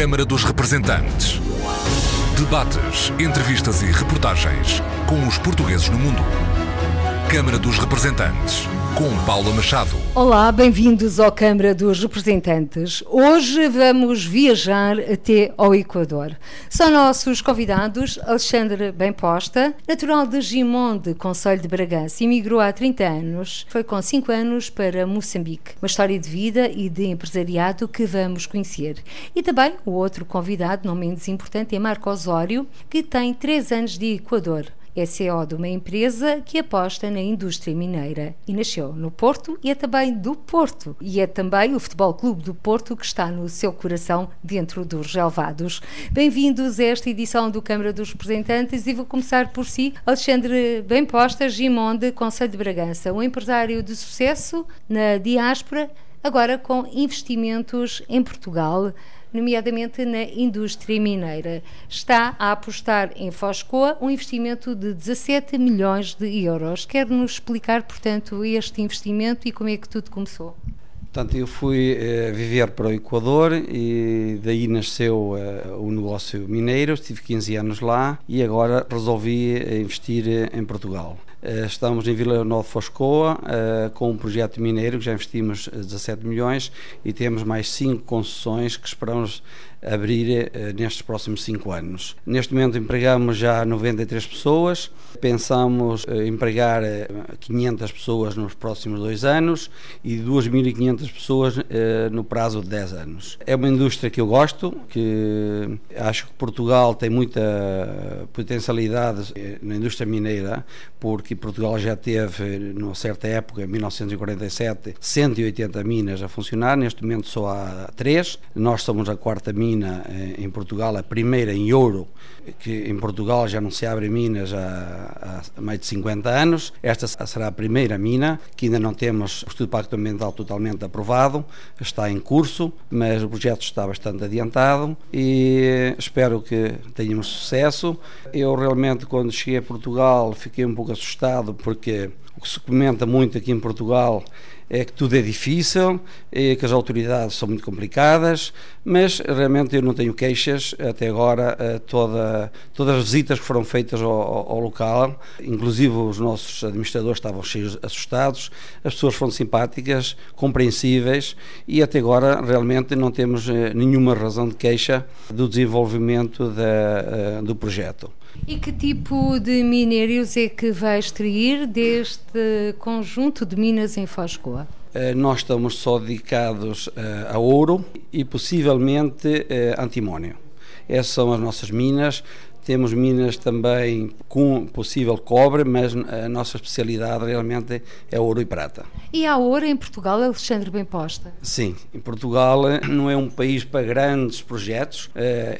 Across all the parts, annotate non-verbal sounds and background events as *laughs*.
Câmara dos Representantes. Debates, entrevistas e reportagens com os portugueses no mundo. Câmara dos Representantes, com Paula Machado. Olá, bem-vindos ao Câmara dos Representantes. Hoje vamos viajar até ao Equador. São nossos convidados Alexandre Bemposta, natural de Gimonde, Conselho de Bragança, emigrou há 30 anos, foi com 5 anos para Moçambique. Uma história de vida e de empresariado que vamos conhecer. E também o outro convidado, não menos importante, é Marco Osório, que tem 3 anos de Equador CEO de uma empresa que aposta na indústria mineira e nasceu no Porto e é também do Porto. E é também o Futebol Clube do Porto que está no seu coração dentro dos relevados. Bem-vindos a esta edição do Câmara dos Representantes e vou começar por si, Alexandre Bemposta, Gimonde, Conselho de Bragança, um empresário de sucesso na diáspora, agora com investimentos em Portugal nomeadamente na indústria mineira. Está a apostar em Foscoa um investimento de 17 milhões de euros. Quer-nos explicar, portanto, este investimento e como é que tudo começou? Portanto, eu fui eh, viver para o Equador e daí nasceu eh, o negócio mineiro. Estive 15 anos lá e agora resolvi eh, investir em Portugal. Estamos em Vila Nova Foscoa com um projeto mineiro que já investimos 17 milhões e temos mais 5 concessões que esperamos abrir eh, nestes próximos cinco anos. Neste momento empregamos já 93 pessoas, pensamos eh, empregar 500 eh, pessoas nos próximos dois anos e 2.500 pessoas no prazo de 10 anos. É uma indústria que eu gosto, que acho que Portugal tem muita potencialidade na indústria mineira, porque Portugal já teve, numa certa época, em 1947, 180 minas a funcionar, neste momento só há três. Nós somos a quarta mina mina eh, em Portugal, a primeira em ouro, que em Portugal já não se abre minas há, há mais de 50 anos. Esta será a primeira mina, que ainda não temos o estudo de impacto ambiental totalmente aprovado, está em curso, mas o projeto está bastante adiantado e espero que tenhamos sucesso. Eu realmente, quando cheguei a Portugal, fiquei um pouco assustado porque o que se comenta muito aqui em Portugal é que tudo é difícil, é que as autoridades são muito complicadas, mas realmente eu não tenho queixas até agora. Eh, toda, todas as visitas que foram feitas ao, ao, local, inclusive os nossos administradores estavam cheios assustados, as pessoas foram simpáticas, compreensíveis e até agora realmente não temos eh, nenhuma razão de queixa do desenvolvimento da, eh, do projeto. E que tipo de minérios é que vai extrair deste conjunto de minas em Foscoa? Eh, nós estamos só dedicados eh, a ouro e possivelmente eh, antimónio. Essas são as nossas minas. Temos minas também com possível cobre, mas a nossa especialidade realmente é ouro e prata. E há ouro em Portugal, Alexandre bem posta? Sim, em Portugal não é um país para grandes projetos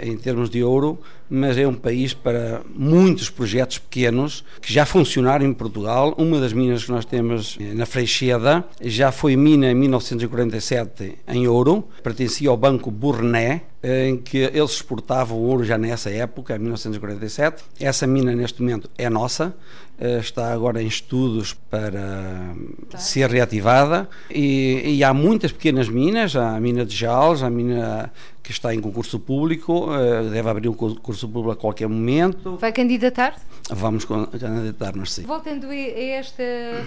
em termos de ouro, mas é um país para muitos projetos pequenos que já funcionaram em Portugal. Uma das minas que nós temos na Freixeda já foi mina em 1947 em ouro, pertencia ao Banco Burné, em que eles exportavam ouro já nessa época, em 1947. Essa mina neste momento é nossa, eh, está agora em estudos para tá. ser reativada e, e, há muitas pequenas minas, há a mina de Jales, a mina que está em concurso público, eh, deve abrir um concurso público a qualquer momento. Vai candidatar? Vamos candidatar-nos, sim. Voltando a esta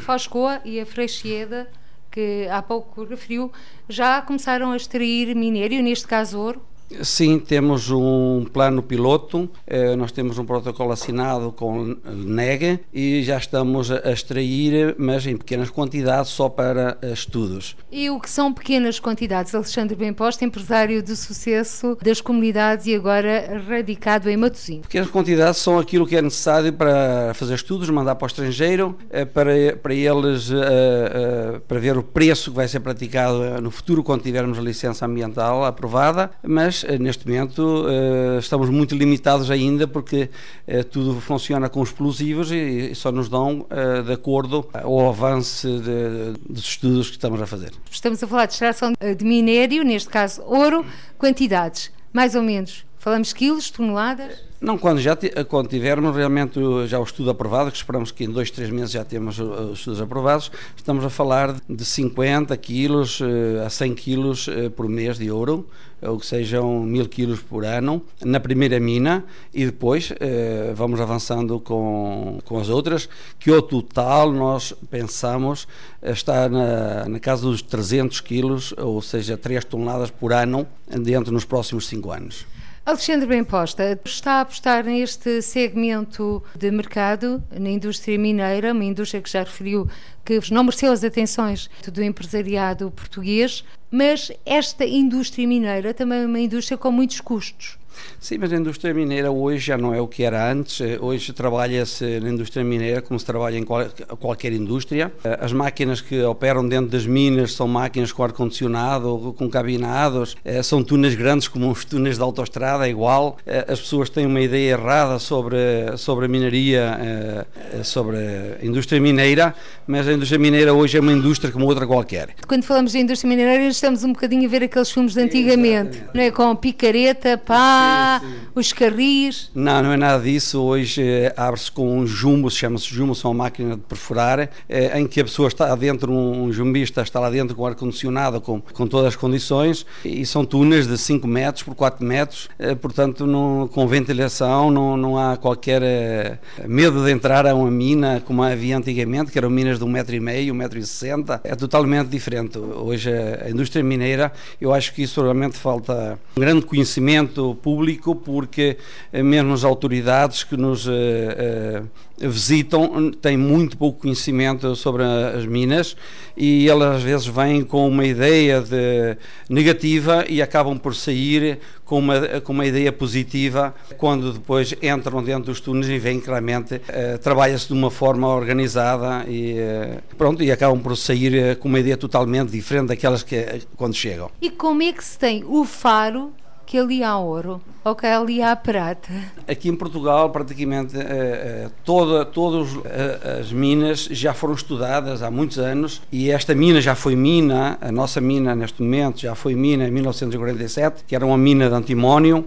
Foscoa e a Freixeda, que há pouco referiu, já começaram a extrair minério, neste caso ouro? Sim, temos um plano piloto, eh, nós temos um protocolo assinado com NEG e já estamos a extrair, mas em pequenas quantidades, só para eh, estudos. E o que são pequenas quantidades? Alexandre Bemposta, empresário de sucesso das comunidades e agora radicado em Matosinhos. Pequenas quantidades são aquilo que é necessário para fazer estudos, mandar para o estrangeiro, eh, para, para eles, para ver o preço que vai ser praticado no futuro quando tivermos a licença ambiental aprovada, mas eh, neste momento eh, estamos muito limitados ainda porque eh, tudo funciona com explosivos e só nos dão de acordo ao avanço de, dos estudos que estamos a fazer. Estamos a falar de extração de minério, neste caso ouro, quantidades, mais ou menos Falamos quilos, toneladas? Não, quando já quando tivermos realmente já o estudo aprovado, que esperamos que em dois, três meses já temos os estudos aprovados, estamos a falar de 50 quilos a 100 quilos por mês de ouro, ou que sejam mil quilos por ano, na primeira mina, e depois vamos avançando com, com as outras, que ao total nós pensamos estar na, na casa dos 300 quilos, ou seja, 3 toneladas por ano, dentro nos próximos 5 anos. Alexandre Bem Posta está a apostar neste segmento de mercado, na indústria mineira, uma indústria que já referiu que não mereceu as atenções do empresariado português, mas esta indústria mineira também é uma indústria com muitos custos. Sim, mas a indústria mineira hoje já não é o que era antes. Hoje trabalha-se na indústria mineira como se trabalha em qualquer indústria. As máquinas que operam dentro das minas são máquinas com ar-condicionado, com cabinados, eh, são túneis grandes como os túneis de autoestrada, é igual. Eh, as pessoas têm uma ideia errada sobre, sobre a minaria, eh, sobre a indústria mineira, mas a indústria mineira hoje é uma indústria como outra qualquer. Quando falamos de indústria mineira, estamos um bocadinho a ver aqueles filmes de antigamente, não é? Com picareta, pá, sim, sim. os carris. Não, não é nada disso. Hoje eh, abre-se com um jumbo, chama-se jumbo, são uma máquina de perfurar, eh, em que a pessoa está dentro, um jumbista está lá dentro com ar-condicionado, com, com todas as condições, e são túneis de 5 metros por 4 metros, eh, portanto, não, com ventilação, não, não há qualquer eh, medo de entrar a uma mina como havia antigamente, que eram minas de 1,5 metro, e meio, 1,60 metro, e 60. é totalmente diferente. Hoje a indústria mineira, eu acho que isso realmente falta um grande conhecimento público público, porque eh, mesmo as autoridades que nos uh, uh, visitam têm muito pouco conhecimento sobre as minas e elas às vezes vêm com uma ideia de negativa e acabam por sair com uma, com uma ideia positiva quando depois entram dentro dos túneis e veem claramente uh, trabalha-se de uma forma organizada e pronto e acabam por sair com uma ideia totalmente diferente daquelas que quando chegam. E como é que se tem o faro que ali há ouro ou que ali há prata? Aqui em Portugal, praticamente eh, eh, toda, todas eh, as minas já foram estudadas há muitos anos e esta mina já foi mina, a nossa mina neste momento já foi mina em 1947, que era uma mina de antimónio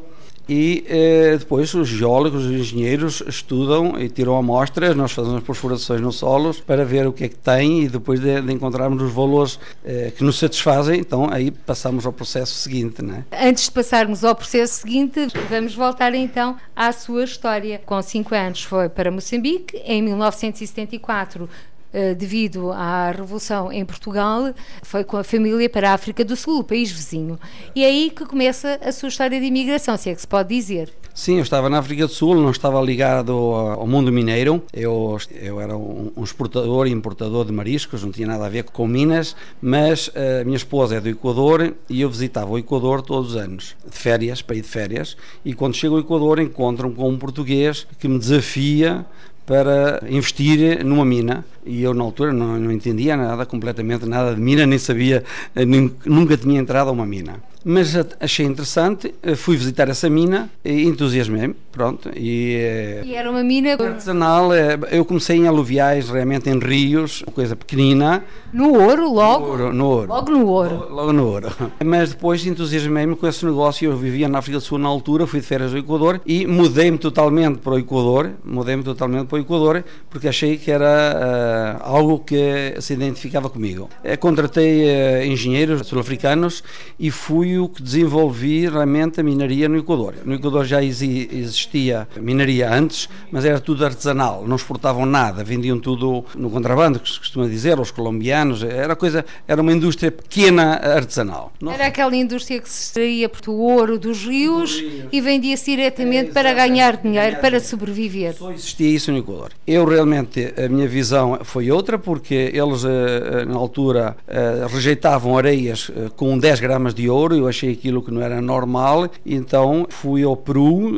e eh, depois os geólogos, os engenheiros estudam e tiram amostras, nós fazemos perfurações nos solos para ver o que é que tem e depois de, de encontrarmos os valores eh, que nos satisfazem, então aí passamos ao processo seguinte. Né? Antes de passarmos ao processo seguinte, vamos voltar então à sua história. Com 5 anos foi para Moçambique, em 1974 eh, devido à Revolução em Portugal, foi com a família para a África do Sul, o país vizinho. E é aí que começa a sua história de imigração, se é que se pode dizer. Sim, eu estava na África do Sul, não estava ligado ao mundo mineiro. Eu, eu era um, exportador e importador de mariscos, não tinha nada a ver com Minas, mas a minha esposa é do Equador e eu visitava o Equador todos os anos, de férias, para ir de férias. E quando chego ao Equador, encontro-me com um português que me desafia para investir numa mina. E eu na altura não, não entendia nada, completamente nada de mina, nem sabia, nem, nunca tinha entrado a uma mina mas achei interessante, eh, fui visitar essa mina e entusiasmei-me, pronto. E, eh, e, era uma mina artesanal, eh, eu comecei em aluviais, realmente em rios, coisa pequenina. No ouro, logo? No ouro, no ouro. Logo no ouro. Logo, logo no ouro. *laughs* Mas depois entusiasmei-me com esse negócio, eu vivia na África do Sul na altura, fui de férias ao Equador e mudei-me totalmente para o Equador, mudei-me totalmente para o Equador, porque achei que era uh, algo que se identificava comigo. contratei uh, engenheiros sul-africanos e fui o que desenvolvi realmente a minaria no Equador. No Equador já existia minaria antes, mas era tudo artesanal, não exportavam nada, vendiam tudo no contrabando, que se costuma dizer, aos colombianos, era coisa, era uma indústria pequena artesanal. Era aquela indústria que se extraía por o ouro dos rios e vendia-se diretamente é, para ganhar dinheiro, para sobreviver. Só existia isso no Equador. Eu realmente, a minha visão foi outra, porque eles eh, eh, na altura eh, rejeitavam areias com 10 gramas de ouro, eu achei aquilo que não era normal, então fui ao Peru,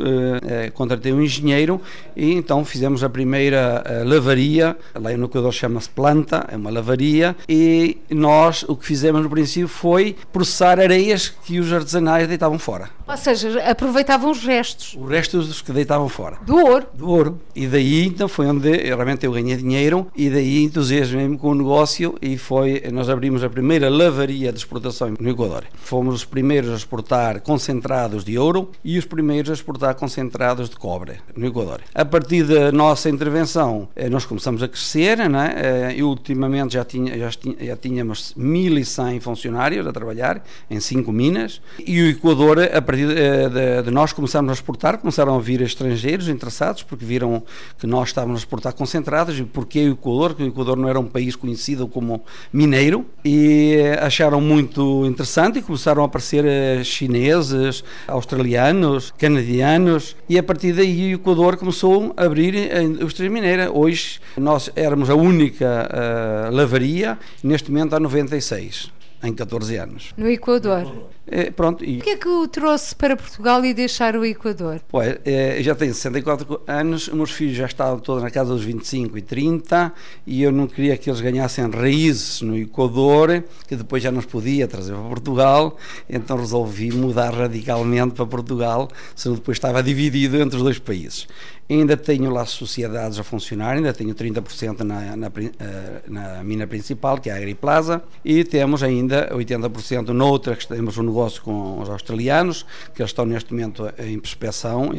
eh, contratei um engenheiro e então fizemos a primeira eh, lavaria, lá no Equador chama-se planta, é uma lavaria, e nós o que fizemos no princípio foi processar areias que os artesanais deitavam fora. Ou seja, aproveitavam os restos. Os restos dos que deitavam fora. Do ouro. Do ouro. E daí então foi onde realmente eu ganhei dinheiro e daí entusiasmei-me com o negócio e foi, nós abrimos a primeira lavaria de exportação no Equador. Fomos os primeiros a exportar concentrados de ouro e os primeiros a exportar concentrados de cobre no Equador. A partir da nossa intervenção, eh, nós começamos a crescer, né? e ultimamente já, tinha, já, já tínhamos 1.100 funcionários a trabalhar em cinco minas, e o Equador, a partir de, de nós começamos a exportar, começaram a vir estrangeiros interessados, porque viram que nós estávamos a exportar concentrados, e porque o Equador, que o Equador não era um país conhecido como mineiro, e acharam muito interessante e começaram a aparecer eh, chineses, australianos, canadianos e a partir daí o Equador começou a abrir a indústria mineira. Hoje nós éramos a única uh, lavaria, neste momento há 96 em 14 anos. No Equador? É, pronto. E... O que é que o trouxe para Portugal e deixar o Equador? Pois, é, já tenho 64 anos, os meus filhos já estavam todos na casa dos 25 e 30 e eu não queria que eles ganhassem raízes no Equador, que depois já nos podia trazer para Portugal, então resolvi mudar radicalmente para Portugal, senão depois estava dividido entre os dois países. Ainda tenho lá sociedades a funcionar, ainda tenho 30% na, na, eh, na mina principal, que é a Agriplaza, e temos ainda 80% noutra, que temos um negócio com os australianos, que eles estão neste momento em prospeção,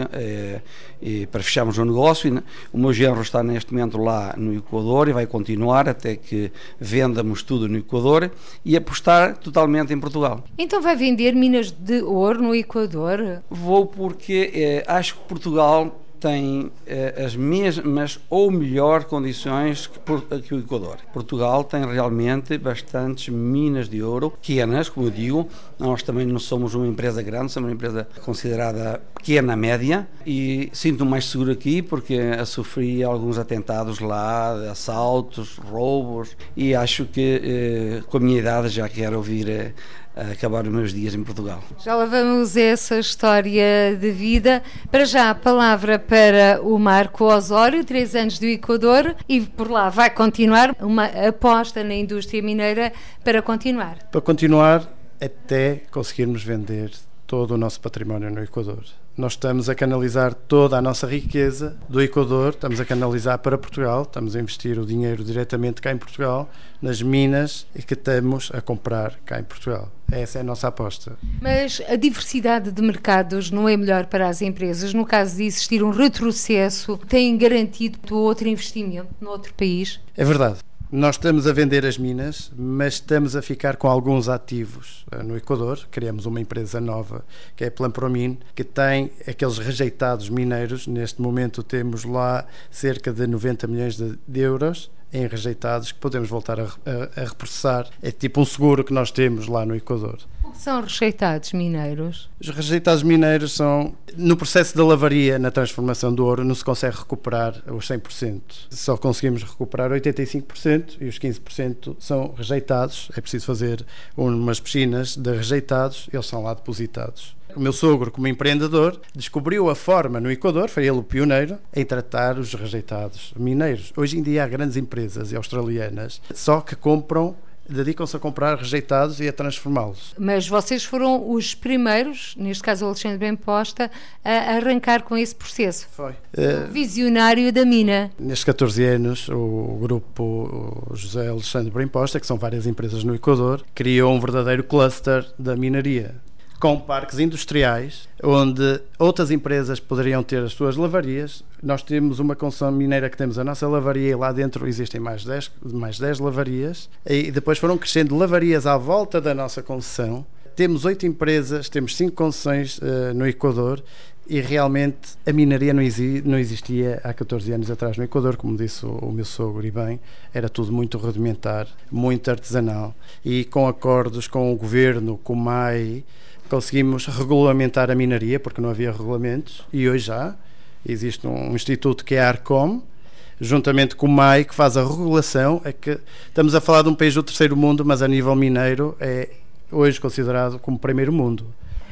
e, e para fecharmos o negócio. E, o meu genro está neste momento lá no Equador e vai continuar até que vendamos tudo no Equador e apostar totalmente em Portugal. Então vai vender minas de ouro no Equador? Vou porque é, acho que Portugal tem eh, as mesmas ou melhor condições que, que, o Equador. Portugal tem realmente bastantes minas de ouro, pequenas, como eu digo. Nós também não somos uma empresa grande, somos uma empresa considerada pequena, média, e sinto mais seguro aqui porque sofri alguns atentados lá, assaltos, roubos, e acho que eh, com a minha idade já quero ouvir eh, a acabar os meus dias em Portugal. Já lá vamos essa história de vida. Para já, a palavra para o Marco Osório, três anos do Equador, e por lá vai continuar uma aposta na indústria mineira para continuar. Para continuar até conseguirmos vender todo o nosso património no Equador. Nós estamos a canalizar toda a nossa riqueza do Equador, estamos a canalizar para Portugal, estamos a investir o dinheiro diretamente cá em Portugal, nas minas e que estamos a comprar cá em Portugal. Essa é a nossa aposta. Mas a diversidade de mercados não é melhor para as empresas? No caso de existir um retrocesso, têm garantido outro investimento noutro país? É verdade. Nós estamos a vender as minas, mas estamos a ficar com alguns ativos eh, no Equador. Criamos uma empresa nova, que é a Plampromin, que tem aqueles rejeitados mineiros. Neste momento temos lá cerca de 90 milhões de, de euros em rejeitados que podemos voltar a, a, a, reprocessar. É tipo um seguro que nós temos lá no Equador. O que são rejeitados mineiros? Os rejeitados mineiros são, no processo da lavaria, na transformação do ouro, não se consegue recuperar os 100%. Só conseguimos recuperar 85% e os 15% são rejeitados. É preciso fazer umas piscinas de rejeitados, eles são lá depositados. O meu sogro, como empreendedor, descobriu a forma no Equador, foi ele o pioneiro, em tratar os rejeitados mineiros. Hoje em dia há grandes empresas australianas só que compram dedicam-se a comprar rejeitados e a transformá-los. Mas vocês foram os primeiros, neste caso o Alexandre Bem Posta, a arrancar com esse processo. Foi. O visionário da mina. Nestes 14 anos, o grupo José Alexandre Bem Posta, que são várias empresas no Equador, criou um verdadeiro cluster da minaria com parques industriais, onde outras empresas poderiam ter as suas lavarias. Nós temos uma concessão mineira que temos a nossa lavaria e lá dentro existem mais 10, mais 10 lavarias. E depois foram crescendo lavarias à volta da nossa concessão. Temos oito empresas, temos cinco concessões uh, no Equador e realmente a minaria não, existia há 14 anos atrás no Equador, como disse o, meu sogro e bem, era tudo muito rudimentar, muito artesanal e com acordos com o governo, com o MAI, conseguimos regulamentar a minaria, porque não havia regulamentos, e hoje já existe um instituto que é a ARCOM, juntamente com o MAI, que faz a regulação. É que estamos a falar de um país do terceiro mundo, mas a nível mineiro é hoje considerado como primeiro mundo.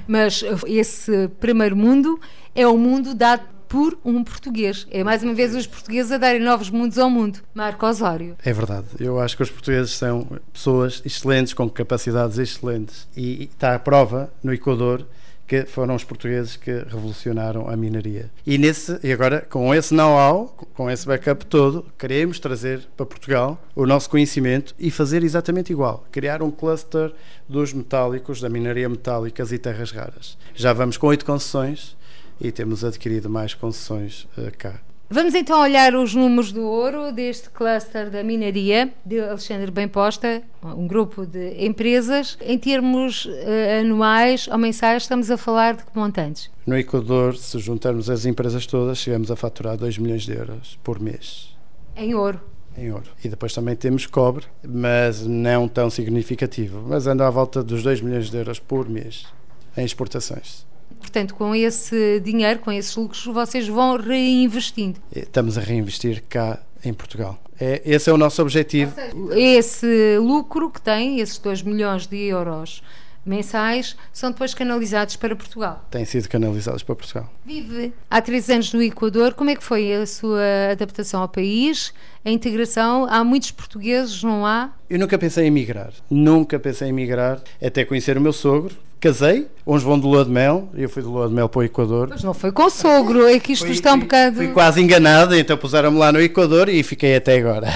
Mas esse primeiro mundo é o mundo dado por um português. É mais uma vez os portugueses a darem novos mundos ao mundo. Marco Osório. É verdade. Eu acho que os portugueses são pessoas excelentes, com capacidades excelentes. E está à prova no Equador que foram os portugueses que revolucionaram a minaria. E, nesse, e agora, com esse know-how, com esse backup todo, queremos trazer para Portugal o nosso conhecimento e fazer exatamente igual. Criar um cluster dos metálicos, da minaria metálicas e terras raras. Já vamos com oito concessões e temos adquirido mais concessões uh, cá. Vamos então olhar os números do ouro deste cluster da minaria de Alexandre Bem Posta, um grupo de empresas. Em termos uh, anuais ou mensais, estamos a falar de que montantes? No Equador, se juntarmos as empresas todas, chegamos a faturar 2 milhões de euros por mês. Em ouro? Em ouro. E depois também temos cobre, mas não tão significativo. Mas anda à volta dos 2 milhões de euros por mês em exportações. Portanto, com esse dinheiro, com esses lucros, vocês vão reinvestindo. Estamos a reinvestir cá em Portugal. É, esse é o nosso objetivo. Seja, esse lucro que tem, esses 2 milhões de euros mensais, são depois canalizados para Portugal. Têm sido canalizados para Portugal. Vive há três anos no Equador. Como é que foi a sua adaptação ao país, a integração? Há muitos portugueses, não há? Eu nunca pensei em emigrar. Nunca pensei em emigrar, até conhecer o meu sogro, casei, uns vão de lua de mel, eu fui de lua de mel para o Equador. Mas não foi com o sogro, é que isto fui, está um bocado. Fui quase enganado, então puseram-me lá no Equador e fiquei até agora.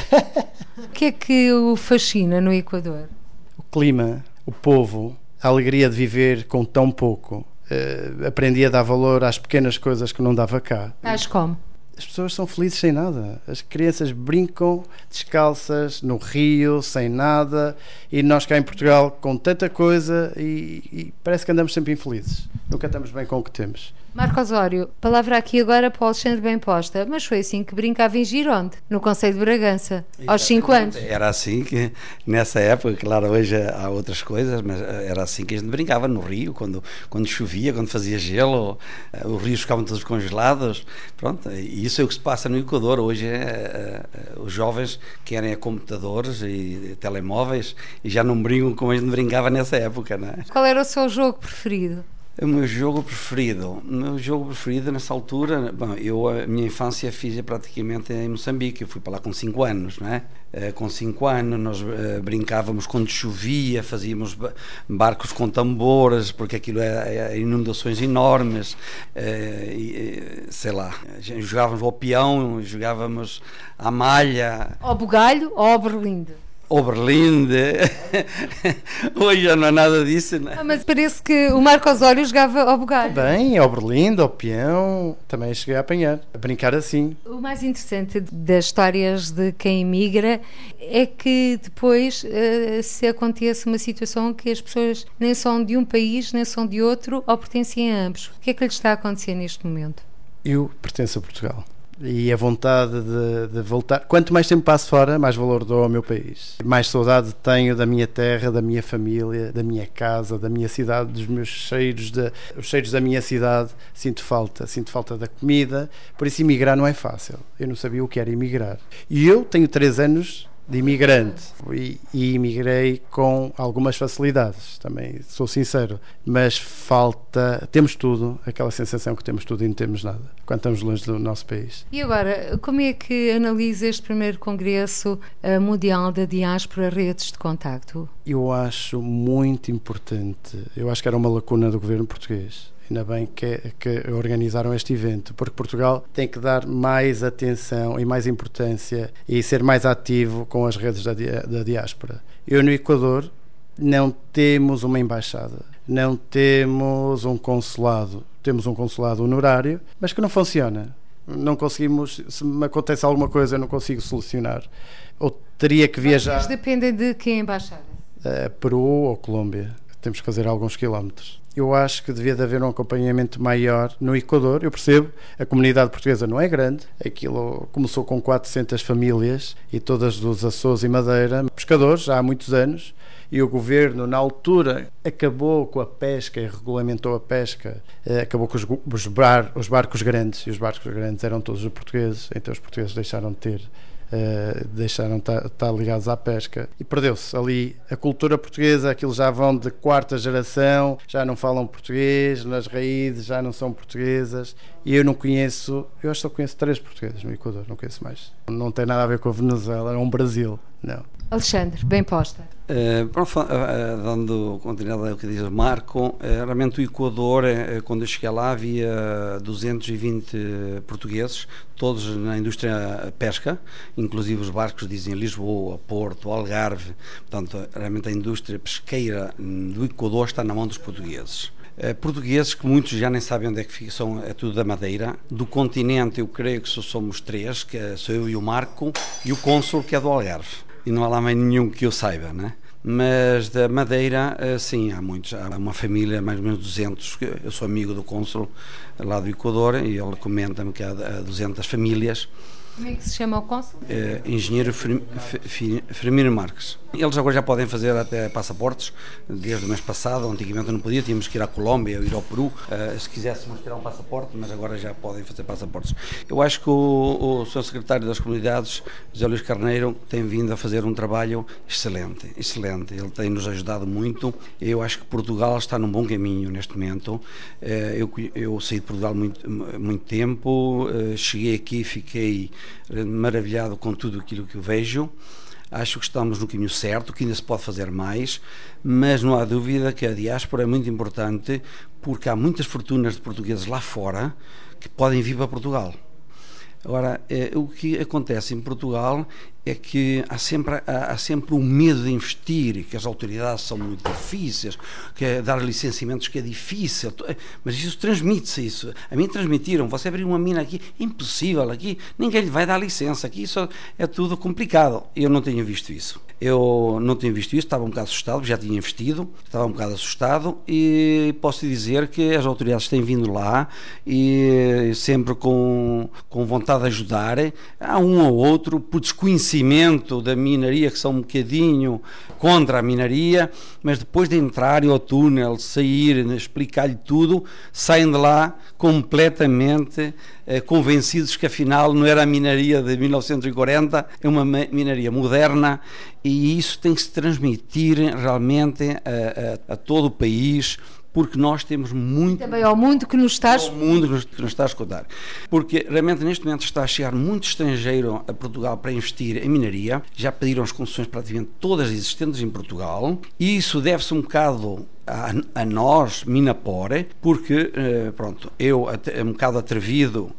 *laughs* o que é que o fascina no Equador? O clima, o povo, a alegria de viver com tão pouco. Uh, aprendi a dar valor às pequenas coisas que não dava cá. Tais como? As pessoas são felizes sem nada. As crianças brincam descalças no rio, sem nada, e nós cá em Portugal com tanta coisa e, e parece que andamos sempre infelizes. Nunca estamos bem com o que temos. Marco Osório, palavra aqui agora para o Alexandre Bem Posta, mas foi assim que brincava em Gironde, no Conselho de Bragança, aos 5 anos. Era assim que, nessa época, claro, hoje há outras coisas, mas era assim que a gente brincava no rio, quando, quando chovia, quando fazia gelo, eh, os rios ficavam todos congelados, pronto, e isso é o que se passa no Equador, hoje é, é, os jovens querem computadores e telemóveis e já não brincam como a gente brincava nessa época, não é? Qual era o seu jogo preferido? O meu jogo preferido, o meu jogo preferido nessa altura, bom, eu a minha infância fiz praticamente em Moçambique, eu fui para lá com 5 anos, não é? Uh, com 5 anos nós uh, brincávamos quando chovia, fazíamos barcos com tambores, porque aquilo era, era inundações enormes, uh, e, sei lá, jogávamos ao peão, jogávamos à malha. Ao bugalho ou ao berlinde? Oberlinde. *laughs* Hoje já não há nada disso, não é? ah, Mas parece que o Marco Osório jogava ao bugalho. Bem, Oberlinde, ao peão, também cheguei a apanhar, a brincar assim. O mais interessante das histórias de quem migra é que depois uh, se acontece uma situação que as pessoas nem são de um país, nem são de outro, ou pertencem a ambos. O que é que lhes está a acontecer neste momento? Eu pertenço a Portugal e a vontade de, de, voltar. Quanto mais tempo passo fora, mais valor dou ao meu país. Mais saudade tenho da minha terra, da minha família, da minha casa, da minha cidade, dos meus cheiros, de, os cheiros da minha cidade. Sinto falta, sinto falta da comida. Por isso, emigrar não é fácil. Eu não sabia o que era emigrar. E eu tenho três anos de imigrante e, e imigrei com algumas facilidades, também sou sincero, mas falta, temos tudo, aquela sensação que temos tudo e não temos nada, quando estamos longe do nosso país. E agora, como é que analisa este primeiro Congresso eh, Mundial da Diáspora Redes de Contacto? Eu acho muito importante, eu acho que era uma lacuna do governo português, ainda bem que, que organizaram este evento, porque Portugal tem que dar mais atenção e mais importância e ser mais ativo com as redes da, da diáspora. Eu no Equador não temos uma embaixada, não temos um consulado, temos um consulado honorário, mas que não funciona. Não conseguimos, se me acontece alguma coisa, eu não consigo solucionar. Ou teria que viajar. Mas dependem de que embaixada? Uh, Peru ou Colômbia. Temos que fazer alguns quilómetros eu acho que devia de haver um acompanhamento maior no Equador. Eu percebo, a comunidade portuguesa não é grande, aquilo começou com 400 famílias e todas dos Açores e Madeira, pescadores já há muitos anos, e o governo, na altura, acabou com a pesca e regulamentou a pesca, eh, acabou com os, os, bar, os barcos grandes, e os barcos grandes eram todos os portugueses, então os portugueses deixaram de ter Uh, deixaram de estar, estar ligados à pesca e perdeu-se ali a cultura portuguesa, aquilo já vão de quarta geração, já não falam português, nas raízes já não são portuguesas e eu não conheço, eu acho que só conheço três portugueses no Equador, não conheço mais. Não tem nada a ver com a Venezuela, é um Brasil. Não. Alexandre, bem posta. Uh, uh, dando continuidade ao que diz o Marco, uh, realmente o Equador, quando eu cheguei lá, havia 220 portugueses, todos na indústria pesca, inclusive os barcos dizem Lisboa, Porto, Algarve. Portanto, realmente a indústria pesqueira do Equador está na mão dos portugueses. portugueses que muitos já nem sabem onde é que ficam, são, é tudo da Madeira. Do continente, eu creio que só somos três, que é, sou eu e o Marco, e o cônsul, que é do Algarve. E não há lá mais nenhum que eu saiba, né? Mas da Madeira, eh, sim, há muitos. Há uma família, mais ou menos 200. Eu sou amigo do cônsul lá do Equador e ele comenta-me que há 200 famílias como é que se chama o cônsul? Uh, engenheiro Firmino Marques. Eles agora já podem fazer até passaportes, desde o mês passado, antigamente não podia, tínhamos que ir à Colômbia ou ir ao Peru, uh, se quiséssemos tirar um passaporte, mas agora já podem fazer passaportes. Eu acho que o, o Sr. Secretário das Comunidades, José Luís Carneiro, tem vindo a fazer um trabalho excelente, excelente. Ele tem nos ajudado muito. Eu acho que Portugal está num bom caminho neste momento. Uh, eu, eu saí de Portugal muito, muito tempo, cheguei aqui, fiquei maravilhado com tudo aquilo que vejo. Acho que estamos no caminho certo, que ainda se pode fazer mais, mas não há dúvida que a diáspora é muito importante porque há muitas fortunas de portugueses lá fora que podem vir para Portugal. Agora, eh, o que acontece em Portugal é que há sempre, há, há sempre um medo de investir, que as autoridades são muito difíceis, que é dar licenciamentos que é difícil, mas isso transmite-se isso. A mim transmitiram, você abrir uma mina aqui, impossível aqui, ninguém lhe vai dar licença, aqui isso é tudo complicado. Eu não tenho visto isso. Eu não tenho visto isso, estava um bocado assustado, já tinha investido, estava um bocado assustado e posso dizer que as autoridades têm vindo lá e sempre com, com vontade de ajudar. Há um ou outro, por desconhecimento, conhecimento da minaria, que são um bocadinho contra a minaria, mas depois de entrar ao túnel, sair, explicar-lhe tudo, saem de lá completamente eh, convencidos que afinal não era a minaria de 1940, é uma minaria moderna e isso tem que se transmitir realmente a, a, a todo o país porque nós temos muito. Também ao mundo que nos está ao mundo que nos, que nos está a escutar. Porque realmente neste momento está a chegar muito estrangeiro a Portugal para investir em minaria, já pediram as concessões praticamente todas existentes em Portugal, e isso deve-se um bocado a, a, nós, Minapore, porque, eh, pronto, eu, um bocado atrevido,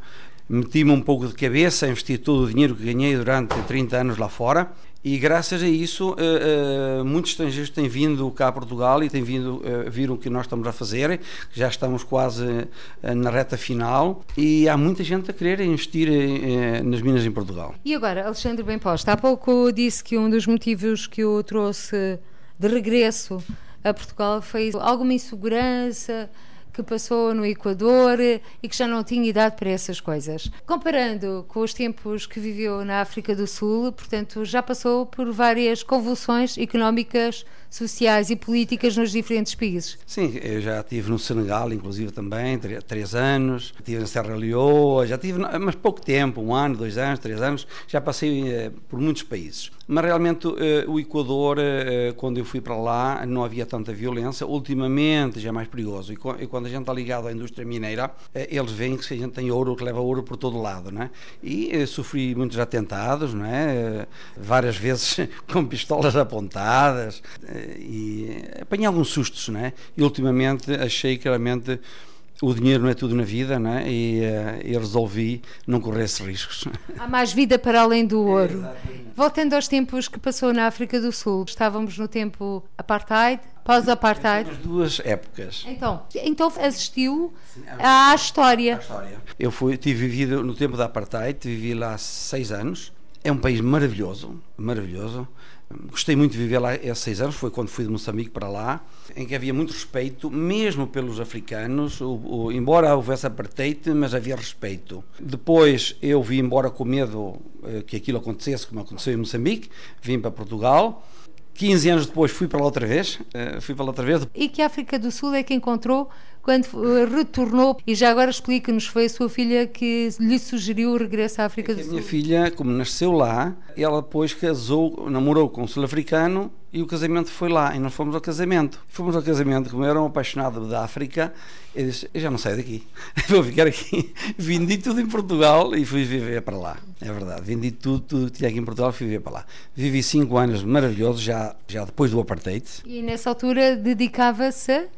meti-me um pouco de cabeça a investir todo o dinheiro que ganhei durante 30 anos lá fora e graças a isso, uh, uh, muitos estrangeiros têm vindo cá a Portugal e têm vindo, uh, viram o que nós estamos a fazer, já estamos quase na reta final e há muita gente a querer investir nas minas em Portugal. E agora, Alexandre Bem Posta, há pouco disse que um dos motivos que o trouxe de regresso a Portugal foi alguma insegurança que passou no Equador e que já não tinha idade para essas coisas. Comparando com os tempos que viveu na África do Sul, portanto, já passou por várias convulsões económicas, sociais e políticas nos diferentes países. Sim, eu já estive no Senegal, inclusive também, três anos, estive na Serra Leoa, já tive, mas pouco tempo, um ano, dois anos, três anos, já passei eh, por muitos países. Mas realmente eh, o Equador, eh, quando eu fui para lá, não havia tanta violência. Ultimamente já é mais perigoso. E quando a gente está ligado à indústria mineira, eles veem que a gente tem ouro, que leva ouro por todo lado. Não é? E sofri muitos atentados, não é? várias vezes *laughs* com pistolas apontadas. E apanhei alguns sustos. Não é? E ultimamente achei claramente o dinheiro não é tudo na vida, não é? E, uh, e resolvi não correr esses riscos. *laughs* Há mais vida para além do ouro. Voltando aos tempos que passou na África do Sul, estávamos no tempo apartheid, pós-apartheid. As duas épocas. Então, então assistiu à história. À história. Eu fui, tive vivido no tempo da apartheid, vivi lá seis anos. É um país maravilhoso, maravilhoso. Gostei muito de viver lá esses seis anos, foi quando fui de Moçambique para lá, em que havia muito respeito, mesmo pelos africanos, o, o, embora houvesse apartheid, mas havia respeito. Depois eu vim embora com medo eh, que aquilo acontecesse, como aconteceu em Moçambique, vim para Portugal, 15 anos depois fui para lá outra vez, uh, fui para lá outra vez. E que a África do Sul é que encontrou quando uh, retornou? E já agora explica-nos, foi a sua filha que lhe sugeriu o regresso à África é do Sul? A minha filha, como nasceu lá, ela depois casou, namorou com um sul-africano e o casamento foi lá, e nós fomos ao casamento. Fomos ao casamento, como eu era um apaixonado da África, eu disse, eu já não saio daqui, *laughs* vou ficar aqui. *laughs* Vendi tudo em Portugal e fui viver para lá, é verdade. Vendi tudo, tudo que tinha aqui em Portugal e fui viver para lá. Vivi cinco anos maravilhosos, já, já depois do apartheid. E nessa altura dedicava-se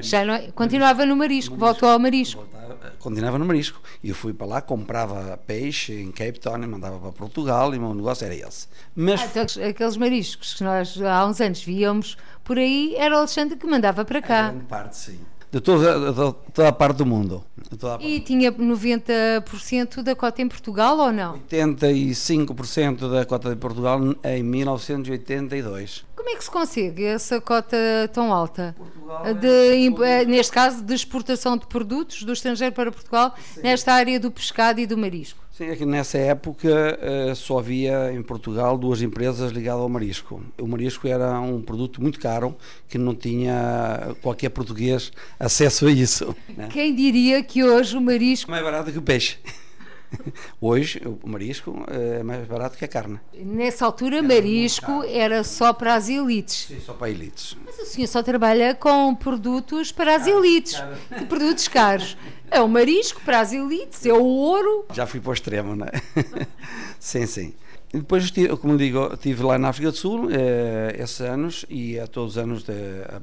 já não, continuava no marisco, voltou ao marisco. Voltava, continuava no marisco. E eu fui para lá, comprava peixe em Cape Town e mandava para Portugal e o meu negócio era esse. Mas ah, então, aqueles mariscos que nós há uns anos víamos por aí, era o Alexandre que mandava para cá. A grande parte, sim de toda, de toda a parte do mundo. Parte. E tinha 90% da cota em Portugal ou não? 85% da cota de Portugal em 1982. Como é que se consegue essa cota tão alta? De, é neste caso, de exportação de produtos do estrangeiro para Portugal, Sim. nesta área do pescado e do marisco? Sim, é que nessa época uh, só havia em Portugal duas empresas ligadas ao marisco. O marisco era um produto muito caro que não tinha qualquer português acesso a isso. Né? Quem diria que hoje o marisco. Mais barato que o peixe. *laughs* Hoje o marisco eh, é mais barato que a carne. Nessa altura, era marisco era só para as elites. Sim, só para elites. Mas o senhor só trabalha com produtos para as elites. Que produtos caros. É o marisco para as elites, é o ouro. Já fui para o extremo, não é? *laughs* sim, sim. Depois, como digo, estive lá na África do Sul eh, esses anos e a todos os anos de,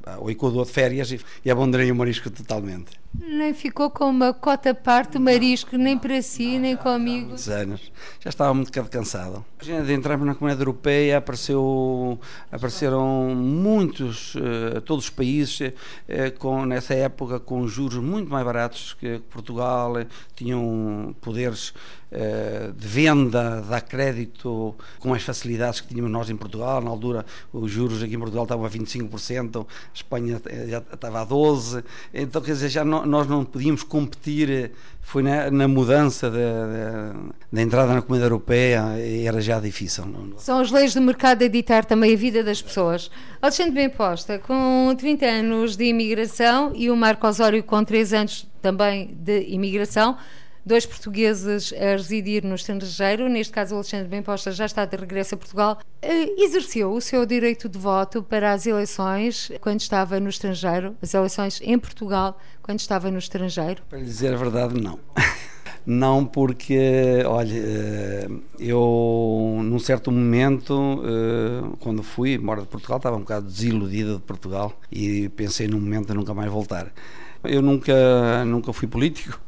ao Equador de férias e, e abandonei o marisco totalmente. Nem ficou com uma cota parte marisco, nem para si, nem comigo. Muitos anos. Já estava muito cansado. De entrarmos na comunidade europeia, apareceu, apareceram muitos, uh, todos os países, uh, com, nessa época, com juros muito mais baratos que Portugal, tinham poderes de venda, dar crédito com as facilidades que tínhamos nós em Portugal. Na altura, os juros aqui em Portugal estavam a 25%, a Espanha já estava a 12%. Então, quer dizer, já não nós não podíamos competir, eh, foi na, na mudança da entrada na Comunidade Europeia e era já difícil. São as leis do mercado a ditar também a vida das pessoas. Alexandre Bem Posta, com 30 anos de imigração e o Marco Osório com 3 anos também de imigração, dois portugueses a residir no estrangeiro, neste caso o Alexandre Bem Posta já está de regresso a Portugal, eh, exerceu o seu direito de voto para as eleições quando estava no estrangeiro, as eleições em Portugal quando estava no estrangeiro? Para lhe dizer a verdade, não. *laughs* Não, porque, olha, eh, eu num certo momento, eh, quando fui embora de Portugal, estava um bocado desiludido de Portugal e pensei num momento de nunca mais voltar. Eu nunca, nunca fui político,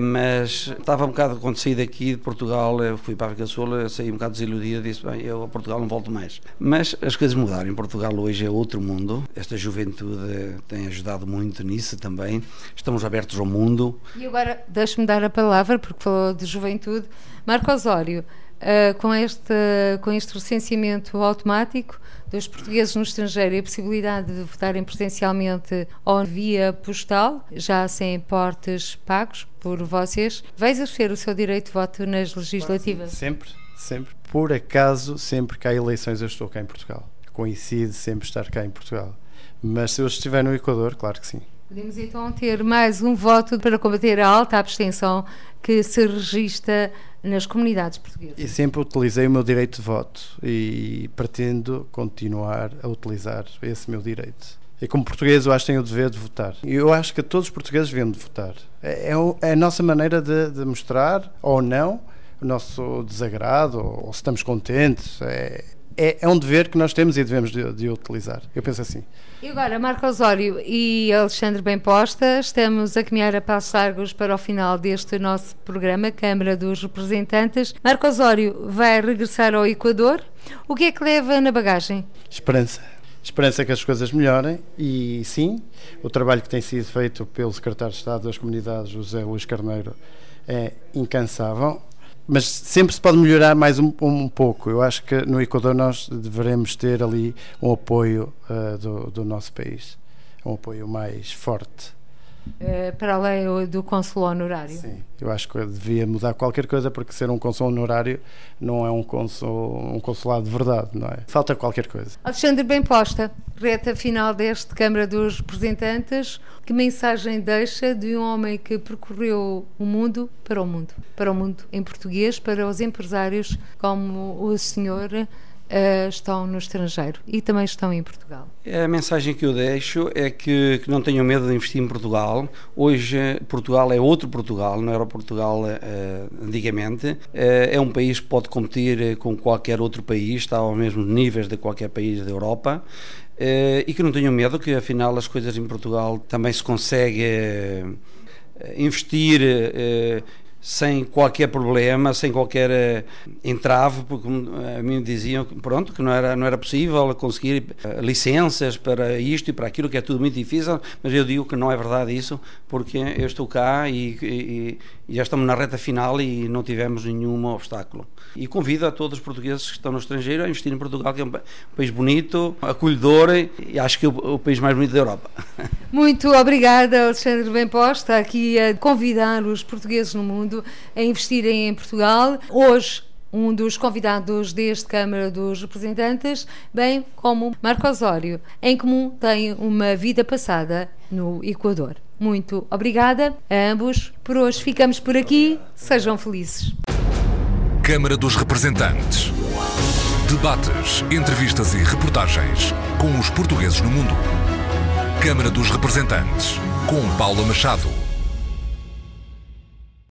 mas estava um bocado, saí daqui de Portugal, fui para a África do Sul, saí um bocado desiludido, disse, bem, eu a Portugal não volto mais. Mas as coisas mudaram, em Portugal hoje é outro mundo, esta juventude tem ajudado muito nisso também, estamos abertos ao mundo. E agora, deixe-me dar a palavra, porque falou de juventude, Marco Osório, uh, com, este, com este recenseamento automático, dos portugueses no estrangeiro e a possibilidade de votarem presencialmente ou via postal, já sem portes pagos por vocês, vai exercer o seu direito de voto nas legislativas? Sempre, sempre. Por acaso, sempre que há eleições, eu estou cá em Portugal. Coincide sempre estar cá em Portugal. Mas se eu estiver no Equador, claro que sim. Podemos então ter mais um voto para combater a alta abstenção que se registra nas comunidades portuguesas. E sempre utilizei o meu direito de voto e pretendo continuar a utilizar esse meu direito. E como português, eu acho que tenho o dever de votar. E eu acho que todos os portugueses devem de votar. É, é, é a nossa maneira de, de, mostrar, ou não, o nosso desagrado, ou, ou se estamos contentes. É, é, é, um dever que nós temos e devemos de, de, utilizar. Eu penso assim. E agora, Marco Osório e Alexandre Bem Posta, estamos a caminhar a passos largos para o final deste nosso programa, Câmara dos Representantes. Marco Osório vai regressar ao Equador. O que é que leva na bagagem? Esperança. Esperança que as coisas melhorem e sim, o trabalho que tem sido feito pelo Secretário de Estado das Comunidades, José Luís Carneiro, é incansável mas sempre se pode melhorar mais um, um, pouco. Eu acho que no Equador nós devemos ter ali um apoio uh, do, do nosso país, um apoio mais forte. Eh, para além do consul honorário? Sim, eu acho que devia mudar qualquer coisa porque ser um consul honorário não é um, consul, um consulado de verdade, não é? Falta qualquer coisa. Alexandre, bem posta, reta final deste Câmara dos Representantes, que mensagem deixa de um homem que percorreu o mundo para o mundo, para o mundo em português, para os empresários como o senhor uh, estão no estrangeiro e também estão em Portugal? A mensagem que eu deixo é que, que não tenham medo de investir em Portugal. Hoje, Portugal é outro Portugal, não era Portugal uh, antigamente. Uh, é um país que pode competir com qualquer outro país, está aos mesmos níveis de qualquer país da Europa. E que não tenham medo, que afinal as coisas em Portugal também se consegue investir sem qualquer problema, sem qualquer uh, entrave, porque a mim diziam pronto, que não era, não era possível conseguir uh, licenças para isto e para aquilo, que é tudo muito difícil, mas eu digo que não é verdade isso, porque eu estou cá e, e, e já estamos na reta final e não tivemos nenhum obstáculo. E convido a todos os portugueses que estão no estrangeiro a investir em Portugal, que é um país bonito, acolhedor e acho que é o país mais bonito da Europa. *laughs* Muito obrigada, Alexandre Bemposta, aqui a convidar os portugueses no mundo a investirem em Portugal. Hoje, um dos convidados deste Câmara dos Representantes, bem como Marco Osório, em comum tem uma vida passada no Equador. Muito obrigada a ambos. Por hoje ficamos por aqui. Sejam felizes. Câmara dos Representantes. Debates, entrevistas e reportagens com os portugueses no mundo. Câmara dos Representantes, com Paula Machado.